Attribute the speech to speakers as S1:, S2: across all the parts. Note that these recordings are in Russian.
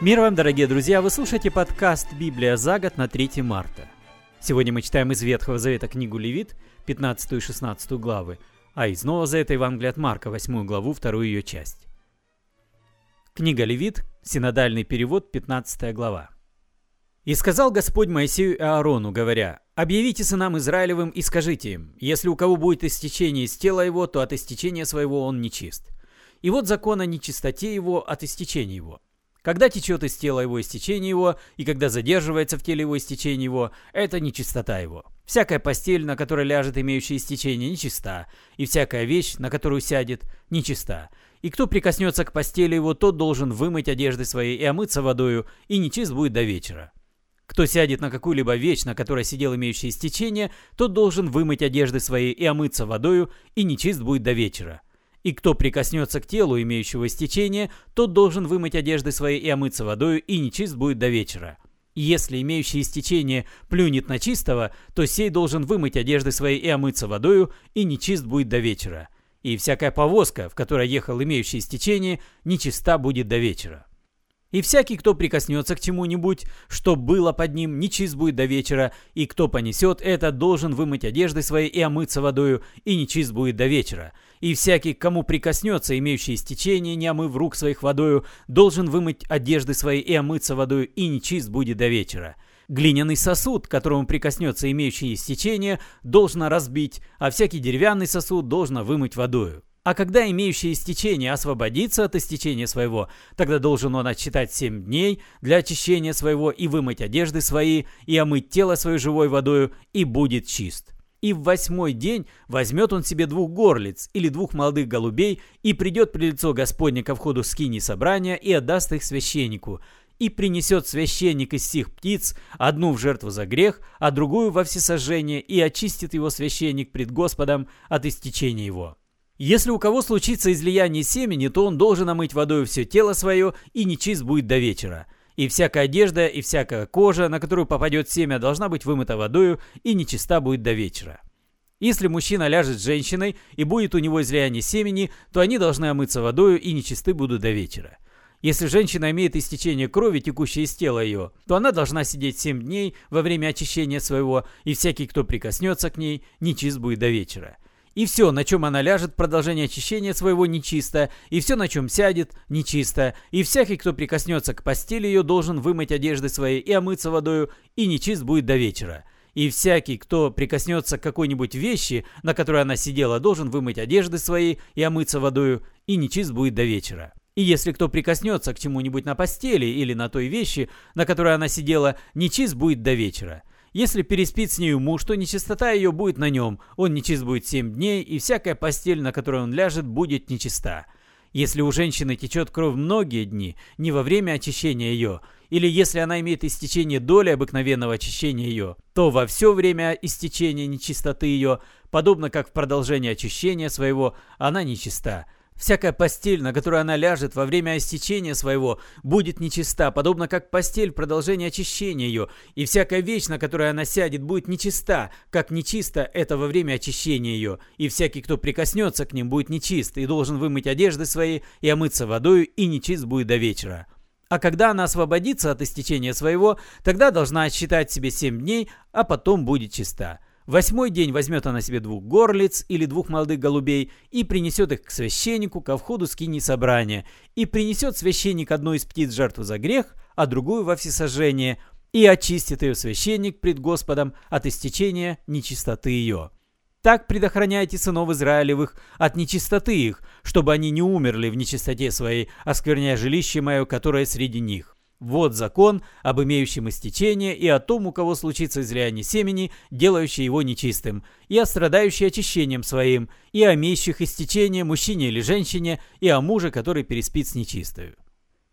S1: Мир вам, дорогие друзья! Вы слушаете подкаст «Библия за год» на 3 марта. Сегодня мы читаем из Ветхого Завета книгу Левит, 15 и 16 главы, а из Нового Завета Евангелие от Марка, 8 главу, вторую ее часть. Книга Левит, синодальный перевод, 15 глава. «И сказал Господь Моисею и Аарону, говоря, «Объявите сынам Израилевым и скажите им, если у кого будет истечение из тела его, то от истечения своего он нечист. И вот закон о нечистоте его от истечения его. Когда течет из тела его истечение его, и когда задерживается в теле его истечение его, это нечистота его. Всякая постель, на которой ляжет имеющая истечение, нечиста, и всякая вещь, на которую сядет, нечиста. И кто прикоснется к постели его, тот должен вымыть одежды свои и омыться водою, и нечист будет до вечера. Кто сядет на какую-либо вещь, на которой сидел имеющий истечение, тот должен вымыть одежды свои и омыться водою, и нечист будет до вечера. И кто прикоснется к телу, имеющего истечение, тот должен вымыть одежды свои и омыться водою, и нечист будет до вечера. И если имеющий истечение плюнет на чистого, то сей должен вымыть одежды свои и омыться водою, и нечист будет до вечера. И всякая повозка, в которой ехал имеющий истечение, нечиста будет до вечера. И всякий, кто прикоснется к чему-нибудь, что было под ним, нечист будет до вечера, и кто понесет это, должен вымыть одежды свои и омыться водою, и нечист будет до вечера. И всякий, кому прикоснется, имеющий истечение, не омыв рук своих водою, должен вымыть одежды свои и омыться водою, и нечист будет до вечера. Глиняный сосуд, к которому прикоснется имеющий истечение, должно разбить, а всякий деревянный сосуд должно вымыть водою. А когда имеющий истечение освободится от истечения своего, тогда должен он отсчитать семь дней для очищения своего и вымыть одежды свои, и омыть тело свое живой водою, и будет чист. И в восьмой день возьмет он себе двух горлиц или двух молодых голубей и придет при лицо Господня ко входу скини собрания и отдаст их священнику. И принесет священник из сих птиц одну в жертву за грех, а другую во всесожжение, и очистит его священник пред Господом от истечения его. Если у кого случится излияние семени, то он должен омыть водой все тело свое и нечист будет до вечера. И всякая одежда, и всякая кожа, на которую попадет семя, должна быть вымыта водою и нечиста будет до вечера. Если мужчина ляжет с женщиной и будет у него излияние семени, то они должны омыться водою и нечисты будут до вечера. Если женщина имеет истечение крови, текущее из тела ее, то она должна сидеть семь дней во время очищения своего, и всякий, кто прикоснется к ней, нечист будет до вечера. И все, на чем она ляжет, продолжение очищения своего нечисто, и все, на чем сядет, нечисто, и всякий, кто прикоснется к постели ее, должен вымыть одежды свои и омыться водою, и нечист будет до вечера. И всякий, кто прикоснется к какой-нибудь вещи, на которой она сидела, должен вымыть одежды свои и омыться водою, и нечист будет до вечера. И если кто прикоснется к чему-нибудь на постели или на той вещи, на которой она сидела, нечист будет до вечера. Если переспит с нею муж, то нечистота ее будет на нем, он нечист будет семь дней, и всякая постель, на которой он ляжет, будет нечиста. Если у женщины течет кровь многие дни, не во время очищения ее, или если она имеет истечение доли обыкновенного очищения ее, то во все время истечения нечистоты ее, подобно как в продолжении очищения своего, она нечиста. Всякая постель, на которую она ляжет во время истечения своего, будет нечиста, подобно как постель в продолжении очищения ее, и всякая вещь, на которую она сядет, будет нечиста, как нечисто это во время очищения ее, и всякий, кто прикоснется к ним, будет нечист, и должен вымыть одежды свои, и омыться водою, и нечист будет до вечера. А когда она освободится от истечения своего, тогда должна отсчитать себе семь дней, а потом будет чиста. Восьмой день возьмет она себе двух горлиц или двух молодых голубей и принесет их к священнику ко входу скини собрания, и принесет священник одну из птиц жертву за грех, а другую во всесожжение, и очистит ее священник пред Господом от истечения нечистоты ее. Так предохраняйте сынов Израилевых от нечистоты их, чтобы они не умерли в нечистоте своей, оскверняя жилище мое, которое среди них. Вот закон об имеющем истечение и о том, у кого случится излияние семени, делающее его нечистым, и о страдающей очищением своим, и о имеющих истечение мужчине или женщине, и о муже, который переспит с нечистою.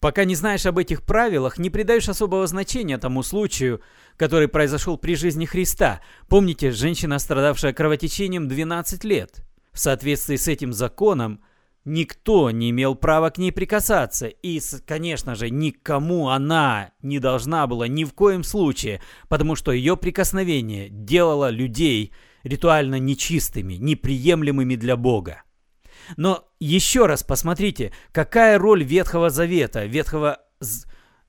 S1: Пока не знаешь об этих правилах, не придаешь особого значения тому случаю, который произошел при жизни Христа. Помните, женщина, страдавшая кровотечением 12 лет. В соответствии с этим законом, Никто не имел права к ней прикасаться, и, конечно же, никому она не должна была ни в коем случае, потому что ее прикосновение делало людей ритуально нечистыми, неприемлемыми для Бога. Но еще раз посмотрите, какая роль Ветхого Завета, Ветхого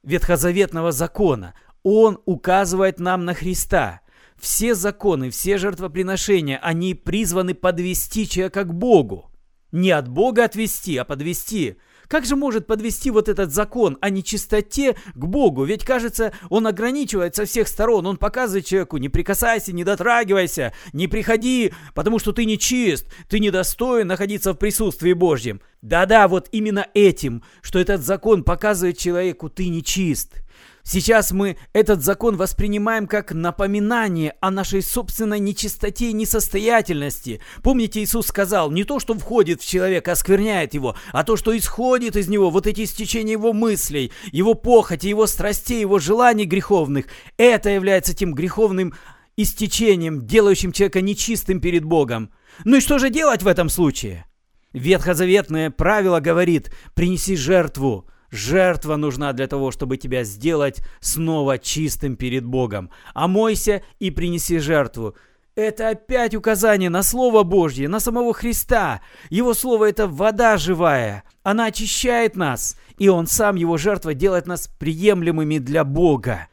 S1: ветхозаветного закона. Он указывает нам на Христа. Все законы, все жертвоприношения, они призваны подвести человека к Богу. Не от Бога отвести, а подвести. Как же может подвести вот этот закон о нечистоте к Богу? Ведь, кажется, он ограничивает со всех сторон. Он показывает человеку, не прикасайся, не дотрагивайся, не приходи, потому что ты не чист, ты недостоин находиться в присутствии Божьем. Да-да, вот именно этим, что этот закон показывает человеку, ты не чист. Сейчас мы этот закон воспринимаем как напоминание о нашей собственной нечистоте и несостоятельности. Помните, Иисус сказал, не то, что входит в человека, оскверняет его, а то, что исходит из него, вот эти стечения его мыслей, его похоти, его страстей, его желаний греховных, это является тем греховным истечением, делающим человека нечистым перед Богом. Ну и что же делать в этом случае? Ветхозаветное правило говорит, принеси жертву, Жертва нужна для того, чтобы тебя сделать снова чистым перед Богом. Омойся и принеси жертву. Это опять указание на Слово Божье, на самого Христа. Его Слово – это вода живая. Она очищает нас, и Он сам, Его жертва, делает нас приемлемыми для Бога.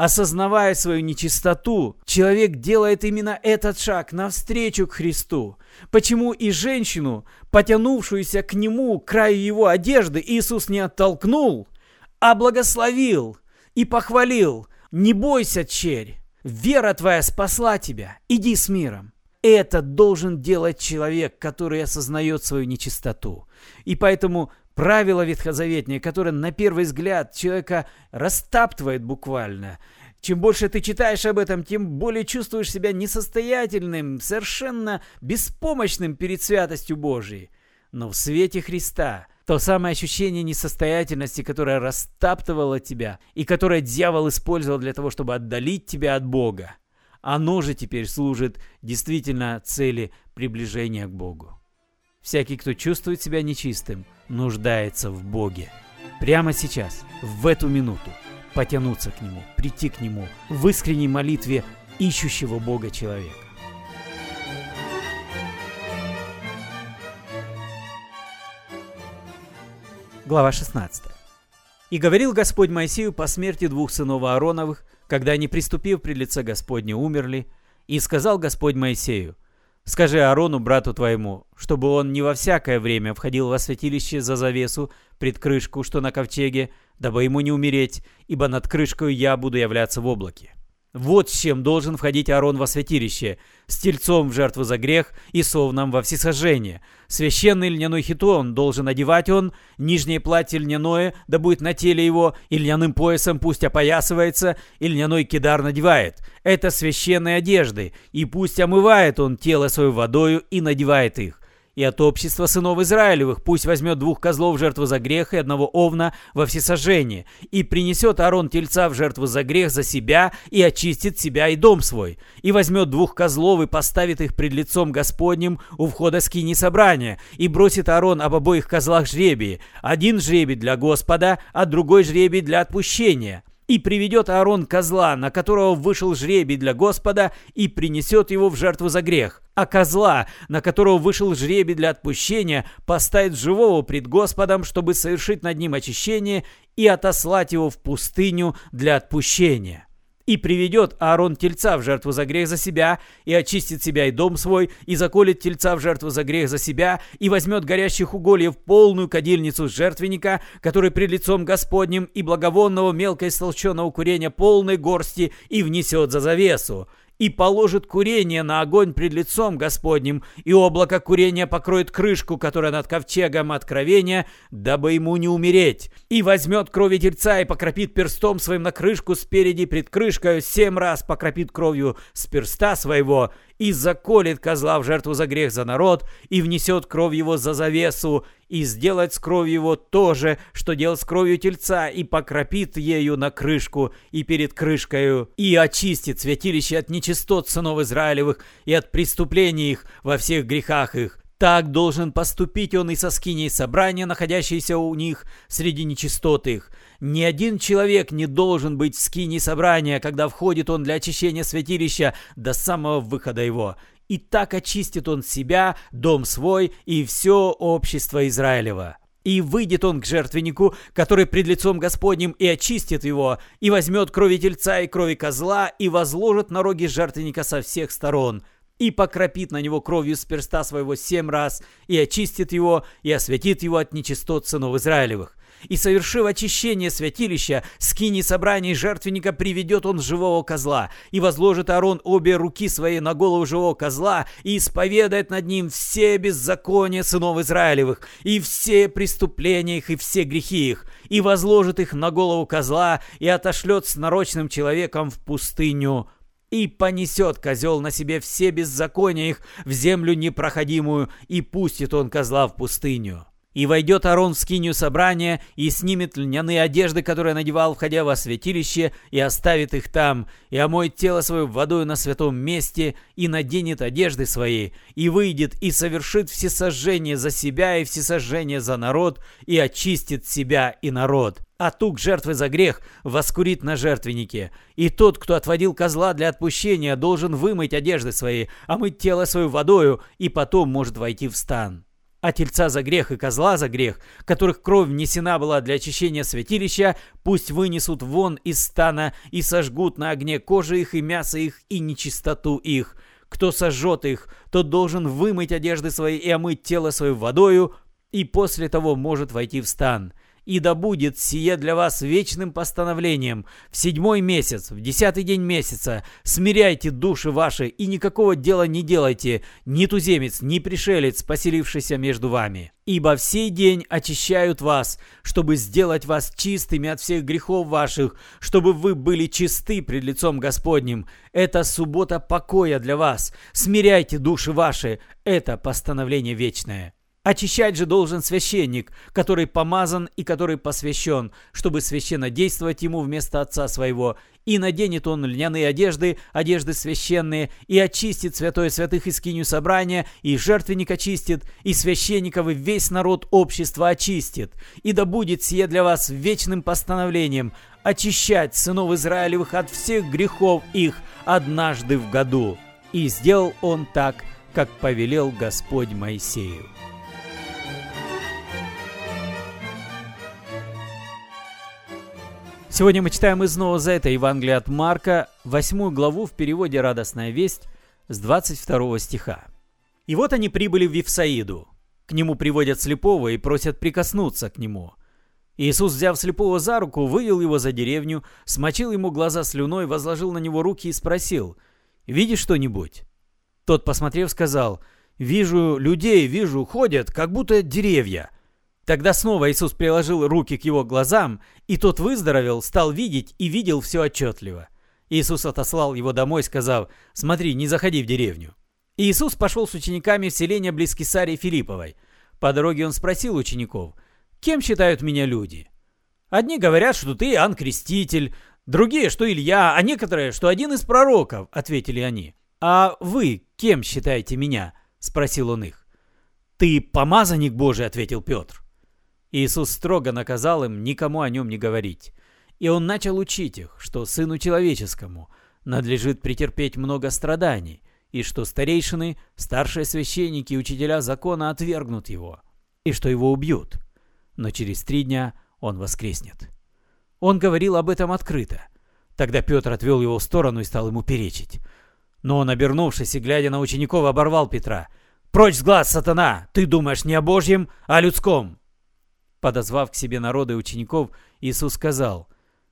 S1: Осознавая свою нечистоту, человек делает именно этот шаг навстречу к Христу. Почему и женщину, потянувшуюся к нему, к краю его одежды, Иисус не оттолкнул, а благословил и похвалил. «Не бойся, черь, вера твоя спасла тебя, иди с миром». Это должен делать человек, который осознает свою нечистоту. И поэтому правило ветхозаветное, которое на первый взгляд человека растаптывает буквально. Чем больше ты читаешь об этом, тем более чувствуешь себя несостоятельным, совершенно беспомощным перед святостью Божией. Но в свете Христа то самое ощущение несостоятельности, которое растаптывало тебя и которое дьявол использовал для того, чтобы отдалить тебя от Бога, оно же теперь служит действительно цели приближения к Богу. Всякий, кто чувствует себя нечистым, нуждается в Боге. Прямо сейчас, в эту минуту, потянуться к Нему, прийти к Нему в искренней молитве ищущего Бога человека. Глава 16. «И говорил Господь Моисею по смерти двух сынов Аароновых, когда они, приступив пред лице Господне, умерли, и сказал Господь Моисею, Скажи Аарону, брату твоему, чтобы он не во всякое время входил во святилище за завесу, пред крышку, что на ковчеге, дабы ему не умереть, ибо над крышкой я буду являться в облаке. Вот с чем должен входить Аарон во святилище, с тельцом в жертву за грех и совном во всесожжение. Священный льняной хитон должен одевать он, нижнее платье льняное, да будет на теле его, и льняным поясом пусть опоясывается, и льняной кидар надевает. Это священные одежды, и пусть омывает он тело свое водою и надевает их и от общества сынов Израилевых пусть возьмет двух козлов в жертву за грех и одного овна во всесожжение, и принесет Аарон тельца в жертву за грех за себя и очистит себя и дом свой, и возьмет двух козлов и поставит их пред лицом Господним у входа скини собрания, и бросит Аарон об обоих козлах жребии, один жребий для Господа, а другой жребий для отпущения. И приведет Аарон козла, на которого вышел жребий для Господа, и принесет его в жертву за грех. А козла, на которого вышел жребий для отпущения, поставит живого пред Господом, чтобы совершить над ним очищение и отослать его в пустыню для отпущения. И приведет Аарон тельца в жертву за грех за себя, и очистит себя и дом свой, и заколет тельца в жертву за грех за себя, и возьмет горящих угольев полную кадильницу жертвенника, который пред лицом Господним, и благовонного мелко истолченного курения полной горсти, и внесет за завесу и положит курение на огонь пред лицом Господним, и облако курения покроет крышку, которая над ковчегом откровения, дабы ему не умереть. И возьмет крови тельца и покропит перстом своим на крышку спереди пред крышкой, семь раз покропит кровью с перста своего, и заколет козла в жертву за грех за народ, и внесет кровь его за завесу, и сделать с кровью его то же, что делал с кровью тельца, и покропит ею на крышку и перед крышкою, и очистит святилище от нечистот сынов Израилевых и от преступлений их во всех грехах их, так должен поступить он и со скиней собрания, находящейся у них среди нечистот их. Ни один человек не должен быть в скине собрания, когда входит он для очищения святилища до самого выхода его. И так очистит он себя, дом свой и все общество Израилева. И выйдет он к жертвеннику, который пред лицом Господним, и очистит его, и возьмет крови тельца и крови козла, и возложит на роги жертвенника со всех сторон, и покропит на него кровью с перста своего семь раз, и очистит его, и осветит его от нечистот сынов Израилевых. И, совершив очищение святилища, скини собраний жертвенника приведет он живого козла, и возложит Аарон обе руки свои на голову живого козла, и исповедает над ним все беззакония сынов Израилевых, и все преступления их, и все грехи их, и возложит их на голову козла, и отошлет с нарочным человеком в пустыню и понесет козел на себе все беззакония их в землю непроходимую, и пустит он козла в пустыню. И войдет Арон в скинию собрания, и снимет льняные одежды, которые надевал, входя во святилище, и оставит их там, и омоет тело свое водою на святом месте, и наденет одежды свои, и выйдет, и совершит всесожжение за себя и всесожжение за народ, и очистит себя и народ. А тук жертвы за грех воскурит на жертвеннике. И тот, кто отводил козла для отпущения, должен вымыть одежды свои, омыть тело свое водою, и потом может войти в стан а тельца за грех и козла за грех, которых кровь внесена была для очищения святилища, пусть вынесут вон из стана и сожгут на огне кожи их и мясо их и нечистоту их. Кто сожжет их, тот должен вымыть одежды свои и омыть тело свое водою, и после того может войти в стан и да будет сие для вас вечным постановлением. В седьмой месяц, в десятый день месяца, смиряйте души ваши и никакого дела не делайте, ни туземец, ни пришелец, поселившийся между вами. Ибо в сей день очищают вас, чтобы сделать вас чистыми от всех грехов ваших, чтобы вы были чисты пред лицом Господним. Это суббота покоя для вас. Смиряйте души ваши. Это постановление вечное. Очищать же должен священник, который помазан и который посвящен, чтобы священно действовать ему вместо отца своего. И наденет он льняные одежды, одежды священные, и очистит святое святых и скиню собрания, и жертвенник очистит, и священников и весь народ общества очистит. И да будет сие для вас вечным постановлением очищать сынов Израилевых от всех грехов их однажды в году. И сделал он так, как повелел Господь Моисею. Сегодня мы читаем из Нового Завета Евангелия от Марка, восьмую главу в переводе «Радостная весть» с 22 стиха. «И вот они прибыли в Вифсаиду. К нему приводят слепого и просят прикоснуться к нему. Иисус, взяв слепого за руку, вывел его за деревню, смочил ему глаза слюной, возложил на него руки и спросил, «Видишь что-нибудь?» Тот, посмотрев, сказал, «Вижу людей, вижу, ходят, как будто деревья». Тогда снова Иисус приложил руки к его глазам, и тот выздоровел, стал видеть и видел все отчетливо. Иисус отослал его домой, сказав, «Смотри, не заходи в деревню». Иисус пошел с учениками в селение близ Кесарии Филипповой. По дороге он спросил учеников, «Кем считают меня люди?» Одни говорят, что ты Иоанн Креститель, другие, что Илья, а некоторые, что один из пророков, ответили они. «А вы кем считаете меня?» – спросил он их. «Ты помазанник Божий», – ответил Петр. Иисус строго наказал им никому о нем не говорить. И он начал учить их, что Сыну Человеческому надлежит претерпеть много страданий, и что старейшины, старшие священники и учителя закона отвергнут его, и что его убьют. Но через три дня он воскреснет. Он говорил об этом открыто. Тогда Петр отвел его в сторону и стал ему перечить. Но он, обернувшись и глядя на учеников, оборвал Петра. «Прочь с глаз, сатана! Ты думаешь не о Божьем, а о людском!» Подозвав к себе народы учеников, Иисус сказал,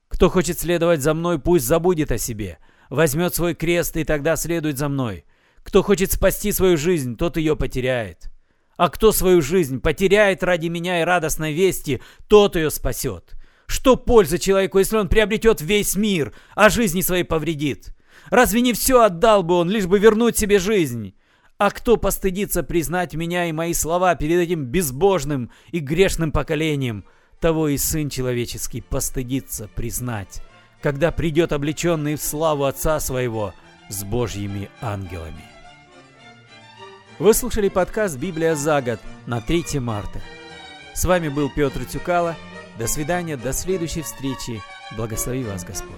S1: «Кто хочет следовать за мной, пусть забудет о себе, возьмет свой крест и тогда следует за мной. Кто хочет спасти свою жизнь, тот ее потеряет. А кто свою жизнь потеряет ради меня и радостной вести, тот ее спасет. Что польза человеку, если он приобретет весь мир, а жизни своей повредит? Разве не все отдал бы он, лишь бы вернуть себе жизнь? А кто постыдится признать меня и мои слова перед этим безбожным и грешным поколением, того и Сын Человеческий постыдится признать, когда придет облеченный в славу Отца Своего с Божьими ангелами. Вы слушали подкаст «Библия за год» на 3 марта. С вами был Петр Тюкало. До свидания, до следующей встречи. Благослови вас Господь.